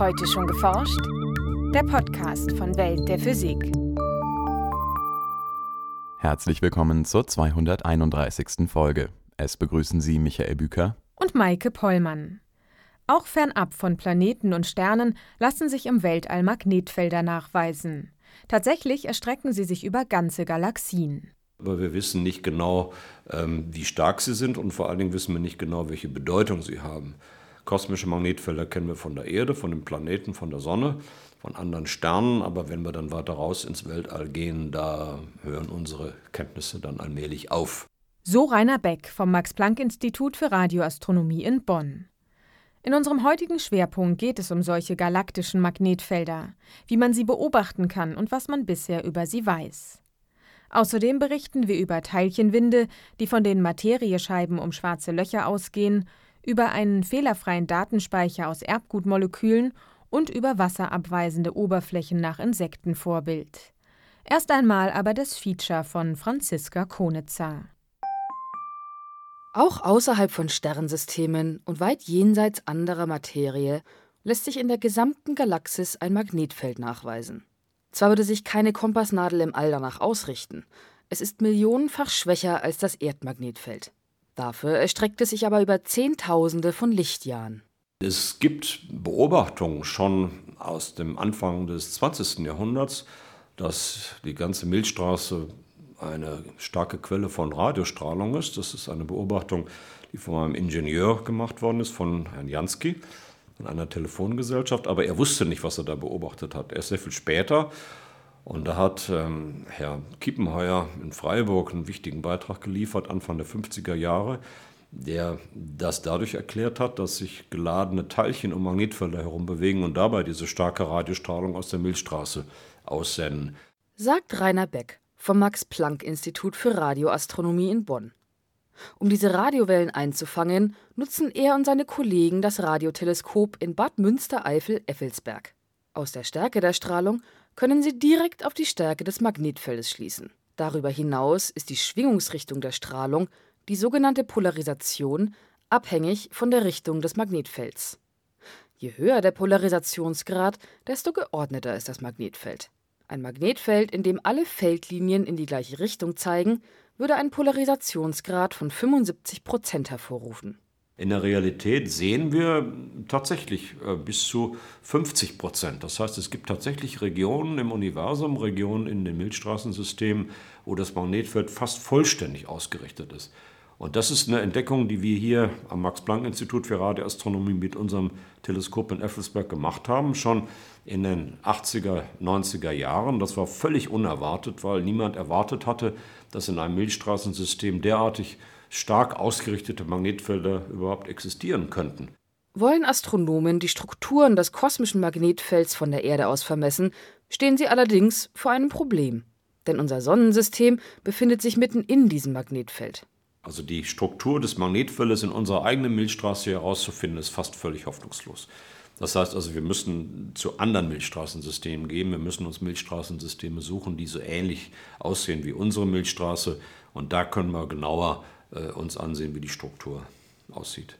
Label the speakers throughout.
Speaker 1: Heute schon geforscht? Der Podcast von Welt der Physik.
Speaker 2: Herzlich willkommen zur 231. Folge. Es begrüßen Sie Michael Büker
Speaker 1: und Maike Pollmann. Auch fernab von Planeten und Sternen lassen sich im Weltall Magnetfelder nachweisen. Tatsächlich erstrecken sie sich über ganze Galaxien.
Speaker 3: Aber wir wissen nicht genau, ähm, wie stark sie sind und vor allen Dingen wissen wir nicht genau, welche Bedeutung sie haben. Kosmische Magnetfelder kennen wir von der Erde, von den Planeten, von der Sonne, von anderen Sternen, aber wenn wir dann weiter raus ins Weltall gehen, da hören unsere Kenntnisse dann allmählich auf.
Speaker 1: So Rainer Beck vom Max-Planck-Institut für Radioastronomie in Bonn. In unserem heutigen Schwerpunkt geht es um solche galaktischen Magnetfelder, wie man sie beobachten kann und was man bisher über sie weiß. Außerdem berichten wir über Teilchenwinde, die von den Materiescheiben um schwarze Löcher ausgehen, über einen fehlerfreien Datenspeicher aus Erbgutmolekülen und über wasserabweisende Oberflächen nach Insektenvorbild. Erst einmal aber das Feature von Franziska Konitzer.
Speaker 4: Auch außerhalb von Sternsystemen und weit jenseits anderer Materie lässt sich in der gesamten Galaxis ein Magnetfeld nachweisen. Zwar würde sich keine Kompassnadel im All danach ausrichten, es ist millionenfach schwächer als das Erdmagnetfeld. Dafür erstreckt es sich aber über Zehntausende von Lichtjahren.
Speaker 3: Es gibt Beobachtungen schon aus dem Anfang des 20. Jahrhunderts, dass die ganze Milchstraße eine starke Quelle von Radiostrahlung ist. Das ist eine Beobachtung, die von einem Ingenieur gemacht worden ist, von Herrn Jansky in einer Telefongesellschaft. Aber er wusste nicht, was er da beobachtet hat. Erst sehr viel später. Und da hat ähm, Herr Kiepenheuer in Freiburg einen wichtigen Beitrag geliefert, Anfang der 50er Jahre, der das dadurch erklärt hat, dass sich geladene Teilchen um Magnetfelder herum bewegen und dabei diese starke Radiostrahlung aus der Milchstraße aussenden.
Speaker 4: Sagt Rainer Beck vom Max-Planck-Institut für Radioastronomie in Bonn. Um diese Radiowellen einzufangen, nutzen er und seine Kollegen das Radioteleskop in Bad Münstereifel-Effelsberg. Aus der Stärke der Strahlung können sie direkt auf die Stärke des Magnetfeldes schließen. Darüber hinaus ist die Schwingungsrichtung der Strahlung, die sogenannte Polarisation, abhängig von der Richtung des Magnetfelds. Je höher der Polarisationsgrad, desto geordneter ist das Magnetfeld. Ein Magnetfeld, in dem alle Feldlinien in die gleiche Richtung zeigen, würde einen Polarisationsgrad von 75 Prozent hervorrufen.
Speaker 3: In der Realität sehen wir tatsächlich äh, bis zu 50 Prozent. Das heißt, es gibt tatsächlich Regionen im Universum, Regionen in den Milchstraßensystemen, wo das Magnetfeld fast vollständig ausgerichtet ist. Und das ist eine Entdeckung, die wir hier am Max-Planck-Institut für Radioastronomie mit unserem Teleskop in Effelsberg gemacht haben, schon in den 80er, 90er Jahren. Das war völlig unerwartet, weil niemand erwartet hatte, dass in einem Milchstraßensystem derartig stark ausgerichtete Magnetfelder überhaupt existieren könnten.
Speaker 4: Wollen Astronomen die Strukturen des kosmischen Magnetfelds von der Erde aus vermessen, stehen sie allerdings vor einem Problem. Denn unser Sonnensystem befindet sich mitten in diesem Magnetfeld.
Speaker 3: Also die Struktur des Magnetfeldes in unserer eigenen Milchstraße herauszufinden, ist fast völlig hoffnungslos. Das heißt also, wir müssen zu anderen Milchstraßensystemen gehen. Wir müssen uns Milchstraßensysteme suchen, die so ähnlich aussehen wie unsere Milchstraße. Und da können wir genauer äh, uns ansehen, wie die Struktur aussieht.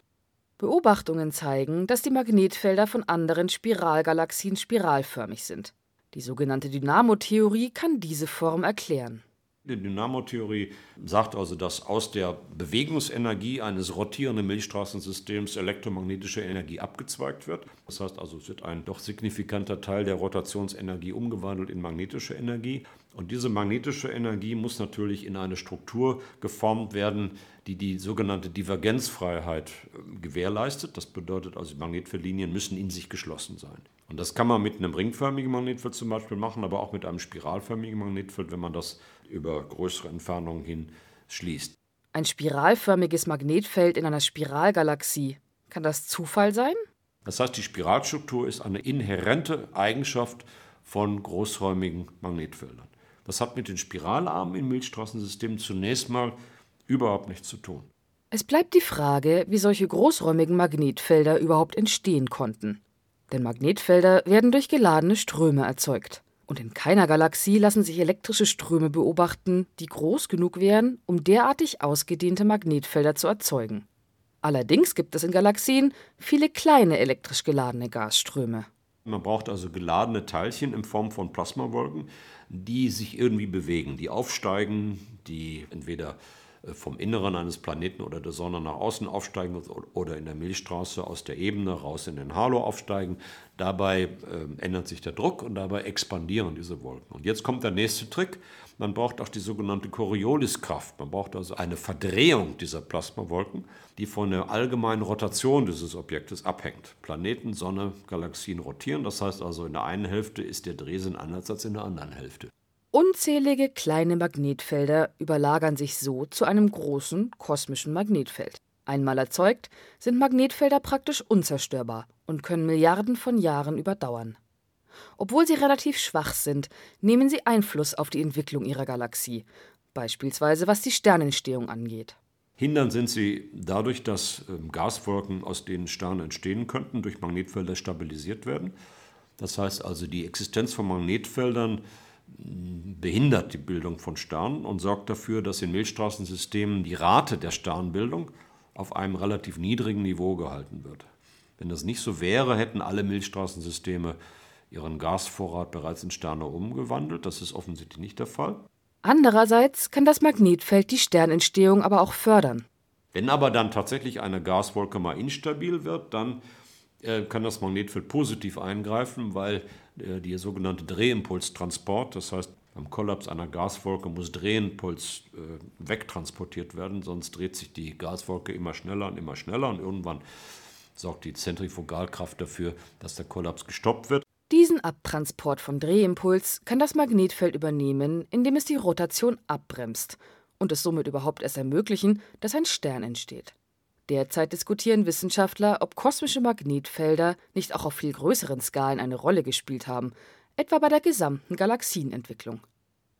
Speaker 4: Beobachtungen zeigen, dass die Magnetfelder von anderen Spiralgalaxien spiralförmig sind. Die sogenannte Dynamotheorie kann diese Form erklären.
Speaker 3: Die Dynamotheorie sagt also, dass aus der Bewegungsenergie eines rotierenden Milchstraßensystems elektromagnetische Energie abgezweigt wird. Das heißt also, es wird ein doch signifikanter Teil der Rotationsenergie umgewandelt in magnetische Energie. Und diese magnetische Energie muss natürlich in eine Struktur geformt werden, die die sogenannte Divergenzfreiheit äh, gewährleistet. Das bedeutet also, Magnetfeldlinien müssen in sich geschlossen sein. Und das kann man mit einem ringförmigen Magnetfeld zum Beispiel machen, aber auch mit einem spiralförmigen Magnetfeld, wenn man das über größere Entfernungen hin schließt.
Speaker 4: Ein spiralförmiges Magnetfeld in einer Spiralgalaxie. Kann das Zufall sein?
Speaker 3: Das heißt, die Spiralstruktur ist eine inhärente Eigenschaft von großräumigen Magnetfeldern. Das hat mit den Spiralarmen im Milchstraßensystem zunächst mal überhaupt nichts zu tun.
Speaker 4: Es bleibt die Frage, wie solche großräumigen Magnetfelder überhaupt entstehen konnten. Denn Magnetfelder werden durch geladene Ströme erzeugt. Und in keiner Galaxie lassen sich elektrische Ströme beobachten, die groß genug wären, um derartig ausgedehnte Magnetfelder zu erzeugen. Allerdings gibt es in Galaxien viele kleine elektrisch geladene Gasströme.
Speaker 3: Man braucht also geladene Teilchen in Form von Plasmawolken, die sich irgendwie bewegen, die aufsteigen, die entweder vom Inneren eines Planeten oder der Sonne nach außen aufsteigen oder in der Milchstraße aus der Ebene raus in den Halo aufsteigen. Dabei äh, ändert sich der Druck und dabei expandieren diese Wolken. Und jetzt kommt der nächste Trick. Man braucht auch die sogenannte Corioliskraft. Man braucht also eine Verdrehung dieser Plasmawolken, die von der allgemeinen Rotation dieses Objektes abhängt. Planeten, Sonne, Galaxien rotieren. Das heißt also, in der einen Hälfte ist der Drehsinn anders als in der anderen Hälfte.
Speaker 4: Unzählige kleine Magnetfelder überlagern sich so zu einem großen kosmischen Magnetfeld. Einmal erzeugt, sind Magnetfelder praktisch unzerstörbar und können Milliarden von Jahren überdauern. Obwohl sie relativ schwach sind, nehmen sie Einfluss auf die Entwicklung ihrer Galaxie, beispielsweise was die Sternentstehung angeht.
Speaker 3: Hindern sind sie dadurch, dass ähm, Gaswolken, aus denen Sterne entstehen könnten, durch Magnetfelder stabilisiert werden. Das heißt also, die Existenz von Magnetfeldern behindert die Bildung von Sternen und sorgt dafür, dass in Milchstraßensystemen die Rate der Sternbildung auf einem relativ niedrigen Niveau gehalten wird. Wenn das nicht so wäre, hätten alle Milchstraßensysteme ihren Gasvorrat bereits in Sterne umgewandelt. Das ist offensichtlich nicht der Fall.
Speaker 4: Andererseits kann das Magnetfeld die Sternentstehung aber auch fördern.
Speaker 3: Wenn aber dann tatsächlich eine Gaswolke mal instabil wird, dann äh, kann das Magnetfeld positiv eingreifen, weil äh, die sogenannte Drehimpulstransport, das heißt beim Kollaps einer Gaswolke muss Drehimpuls äh, wegtransportiert werden, sonst dreht sich die Gaswolke immer schneller und immer schneller und irgendwann sorgt die Zentrifugalkraft dafür, dass der Kollaps gestoppt wird.
Speaker 4: Diesen Abtransport vom Drehimpuls kann das Magnetfeld übernehmen, indem es die Rotation abbremst und es somit überhaupt erst ermöglichen, dass ein Stern entsteht. Derzeit diskutieren Wissenschaftler, ob kosmische Magnetfelder nicht auch auf viel größeren Skalen eine Rolle gespielt haben, etwa bei der gesamten Galaxienentwicklung.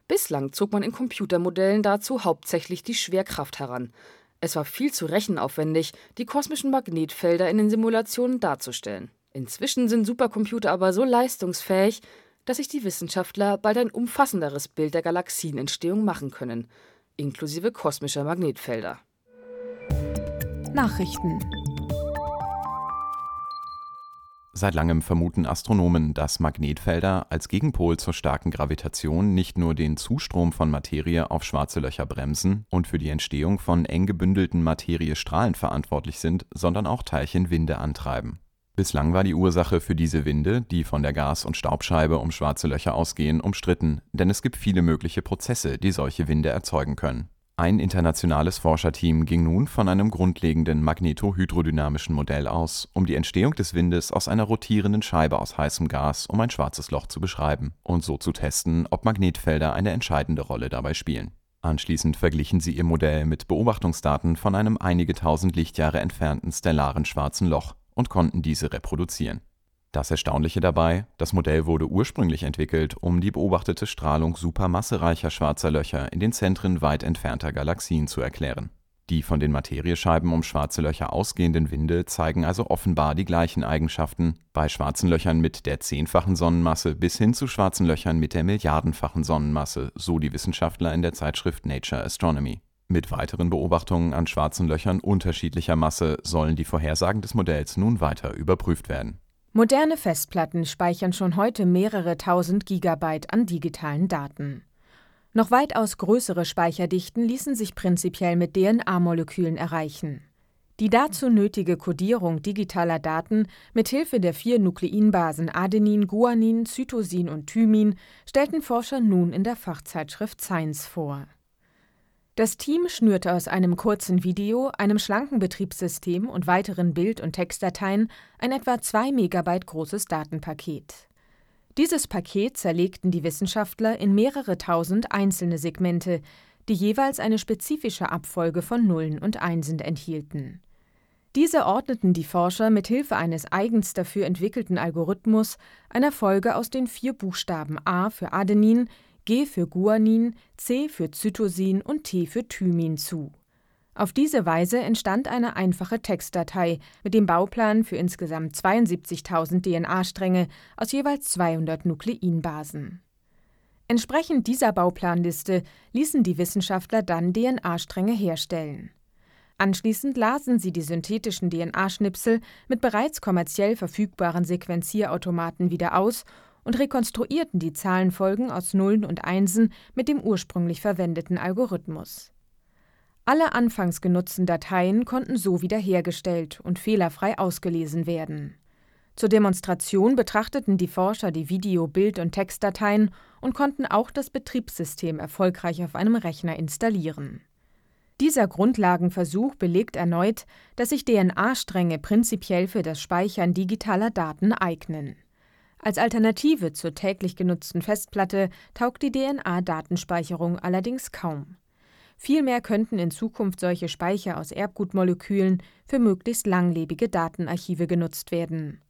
Speaker 4: Bislang zog man in Computermodellen dazu hauptsächlich die Schwerkraft heran. Es war viel zu rechenaufwendig, die kosmischen Magnetfelder in den Simulationen darzustellen. Inzwischen sind Supercomputer aber so leistungsfähig, dass sich die Wissenschaftler bald ein umfassenderes Bild der Galaxienentstehung machen können, inklusive kosmischer Magnetfelder.
Speaker 1: Nachrichten
Speaker 2: Seit langem vermuten Astronomen, dass Magnetfelder als Gegenpol zur starken Gravitation nicht nur den Zustrom von Materie auf schwarze Löcher bremsen und für die Entstehung von eng gebündelten Materiestrahlen verantwortlich sind, sondern auch Teilchenwinde antreiben. Bislang war die Ursache für diese Winde, die von der Gas und Staubscheibe um schwarze Löcher ausgehen, umstritten, denn es gibt viele mögliche Prozesse, die solche Winde erzeugen können. Ein internationales Forscherteam ging nun von einem grundlegenden magnetohydrodynamischen Modell aus, um die Entstehung des Windes aus einer rotierenden Scheibe aus heißem Gas um ein schwarzes Loch zu beschreiben und so zu testen, ob Magnetfelder eine entscheidende Rolle dabei spielen. Anschließend verglichen sie ihr Modell mit Beobachtungsdaten von einem einige tausend Lichtjahre entfernten stellaren schwarzen Loch und konnten diese reproduzieren. Das Erstaunliche dabei, das Modell wurde ursprünglich entwickelt, um die beobachtete Strahlung supermassereicher schwarzer Löcher in den Zentren weit entfernter Galaxien zu erklären. Die von den Materiescheiben um schwarze Löcher ausgehenden Winde zeigen also offenbar die gleichen Eigenschaften, bei schwarzen Löchern mit der zehnfachen Sonnenmasse bis hin zu schwarzen Löchern mit der milliardenfachen Sonnenmasse, so die Wissenschaftler in der Zeitschrift Nature Astronomy. Mit weiteren Beobachtungen an schwarzen Löchern unterschiedlicher Masse sollen die Vorhersagen des Modells nun weiter überprüft werden.
Speaker 1: Moderne Festplatten speichern schon heute mehrere tausend Gigabyte an digitalen Daten. Noch weitaus größere Speicherdichten ließen sich prinzipiell mit DNA-Molekülen erreichen. Die dazu nötige Codierung digitaler Daten mit Hilfe der vier Nukleinbasen Adenin, Guanin, Cytosin und Thymin stellten Forscher nun in der Fachzeitschrift Science vor. Das Team schnürte aus einem kurzen Video, einem schlanken Betriebssystem und weiteren Bild- und Textdateien ein etwa 2 Megabyte großes Datenpaket. Dieses Paket zerlegten die Wissenschaftler in mehrere tausend einzelne Segmente, die jeweils eine spezifische Abfolge von Nullen und Einsen enthielten. Diese ordneten die Forscher mit Hilfe eines eigens dafür entwickelten Algorithmus einer Folge aus den vier Buchstaben A für Adenin, G für Guanin, C für Cytosin und T für Thymin zu. Auf diese Weise entstand eine einfache Textdatei mit dem Bauplan für insgesamt 72.000 DNA-Stränge aus jeweils 200 Nukleinbasen. Entsprechend dieser Bauplanliste ließen die Wissenschaftler dann DNA-Stränge herstellen. Anschließend lasen sie die synthetischen DNA-Schnipsel mit bereits kommerziell verfügbaren Sequenzierautomaten wieder aus und rekonstruierten die Zahlenfolgen aus Nullen und Einsen mit dem ursprünglich verwendeten Algorithmus. Alle anfangs genutzten Dateien konnten so wiederhergestellt und fehlerfrei ausgelesen werden. Zur Demonstration betrachteten die Forscher die Video-, Bild- und Textdateien und konnten auch das Betriebssystem erfolgreich auf einem Rechner installieren. Dieser Grundlagenversuch belegt erneut, dass sich DNA-Stränge prinzipiell für das Speichern digitaler Daten eignen. Als Alternative zur täglich genutzten Festplatte taugt die DNA-Datenspeicherung allerdings kaum. Vielmehr könnten in Zukunft solche Speicher aus Erbgutmolekülen für möglichst langlebige Datenarchive genutzt werden.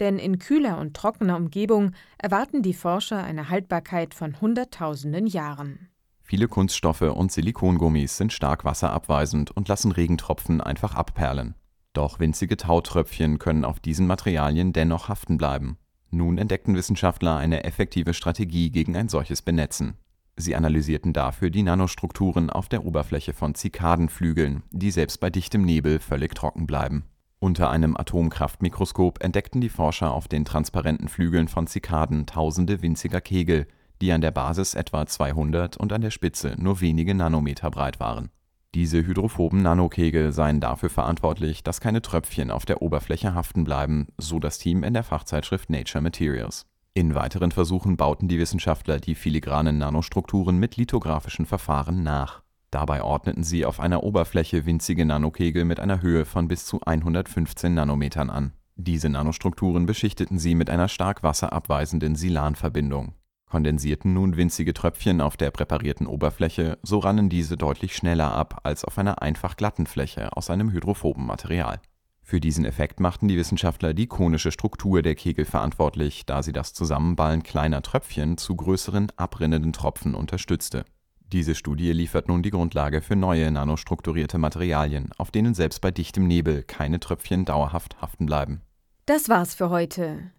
Speaker 1: Denn in kühler und trockener Umgebung erwarten die Forscher eine Haltbarkeit von Hunderttausenden Jahren.
Speaker 2: Viele Kunststoffe und Silikongummis sind stark wasserabweisend und lassen Regentropfen einfach abperlen. Doch winzige Tautröpfchen können auf diesen Materialien dennoch haften bleiben. Nun entdeckten Wissenschaftler eine effektive Strategie gegen ein solches Benetzen. Sie analysierten dafür die Nanostrukturen auf der Oberfläche von Zikadenflügeln, die selbst bei dichtem Nebel völlig trocken bleiben. Unter einem Atomkraftmikroskop entdeckten die Forscher auf den transparenten Flügeln von Zikaden tausende winziger Kegel, die an der Basis etwa 200 und an der Spitze nur wenige Nanometer breit waren diese hydrophoben Nanokegel seien dafür verantwortlich, dass keine Tröpfchen auf der Oberfläche haften bleiben, so das Team in der Fachzeitschrift Nature Materials. In weiteren Versuchen bauten die Wissenschaftler die filigranen Nanostrukturen mit lithografischen Verfahren nach. Dabei ordneten sie auf einer Oberfläche winzige Nanokegel mit einer Höhe von bis zu 115 Nanometern an. Diese Nanostrukturen beschichteten sie mit einer stark wasserabweisenden Silanverbindung Kondensierten nun winzige Tröpfchen auf der präparierten Oberfläche, so rannen diese deutlich schneller ab als auf einer einfach glatten Fläche aus einem hydrophoben Material. Für diesen Effekt machten die Wissenschaftler die konische Struktur der Kegel verantwortlich, da sie das Zusammenballen kleiner Tröpfchen zu größeren abrinnenden Tropfen unterstützte. Diese Studie liefert nun die Grundlage für neue nanostrukturierte Materialien, auf denen selbst bei dichtem Nebel keine Tröpfchen dauerhaft haften bleiben.
Speaker 1: Das war's für heute.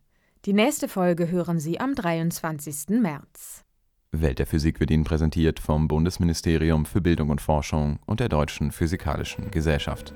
Speaker 1: Die nächste Folge hören Sie am 23. März.
Speaker 2: Welt der Physik wird Ihnen präsentiert vom Bundesministerium für Bildung und Forschung und der Deutschen Physikalischen Gesellschaft.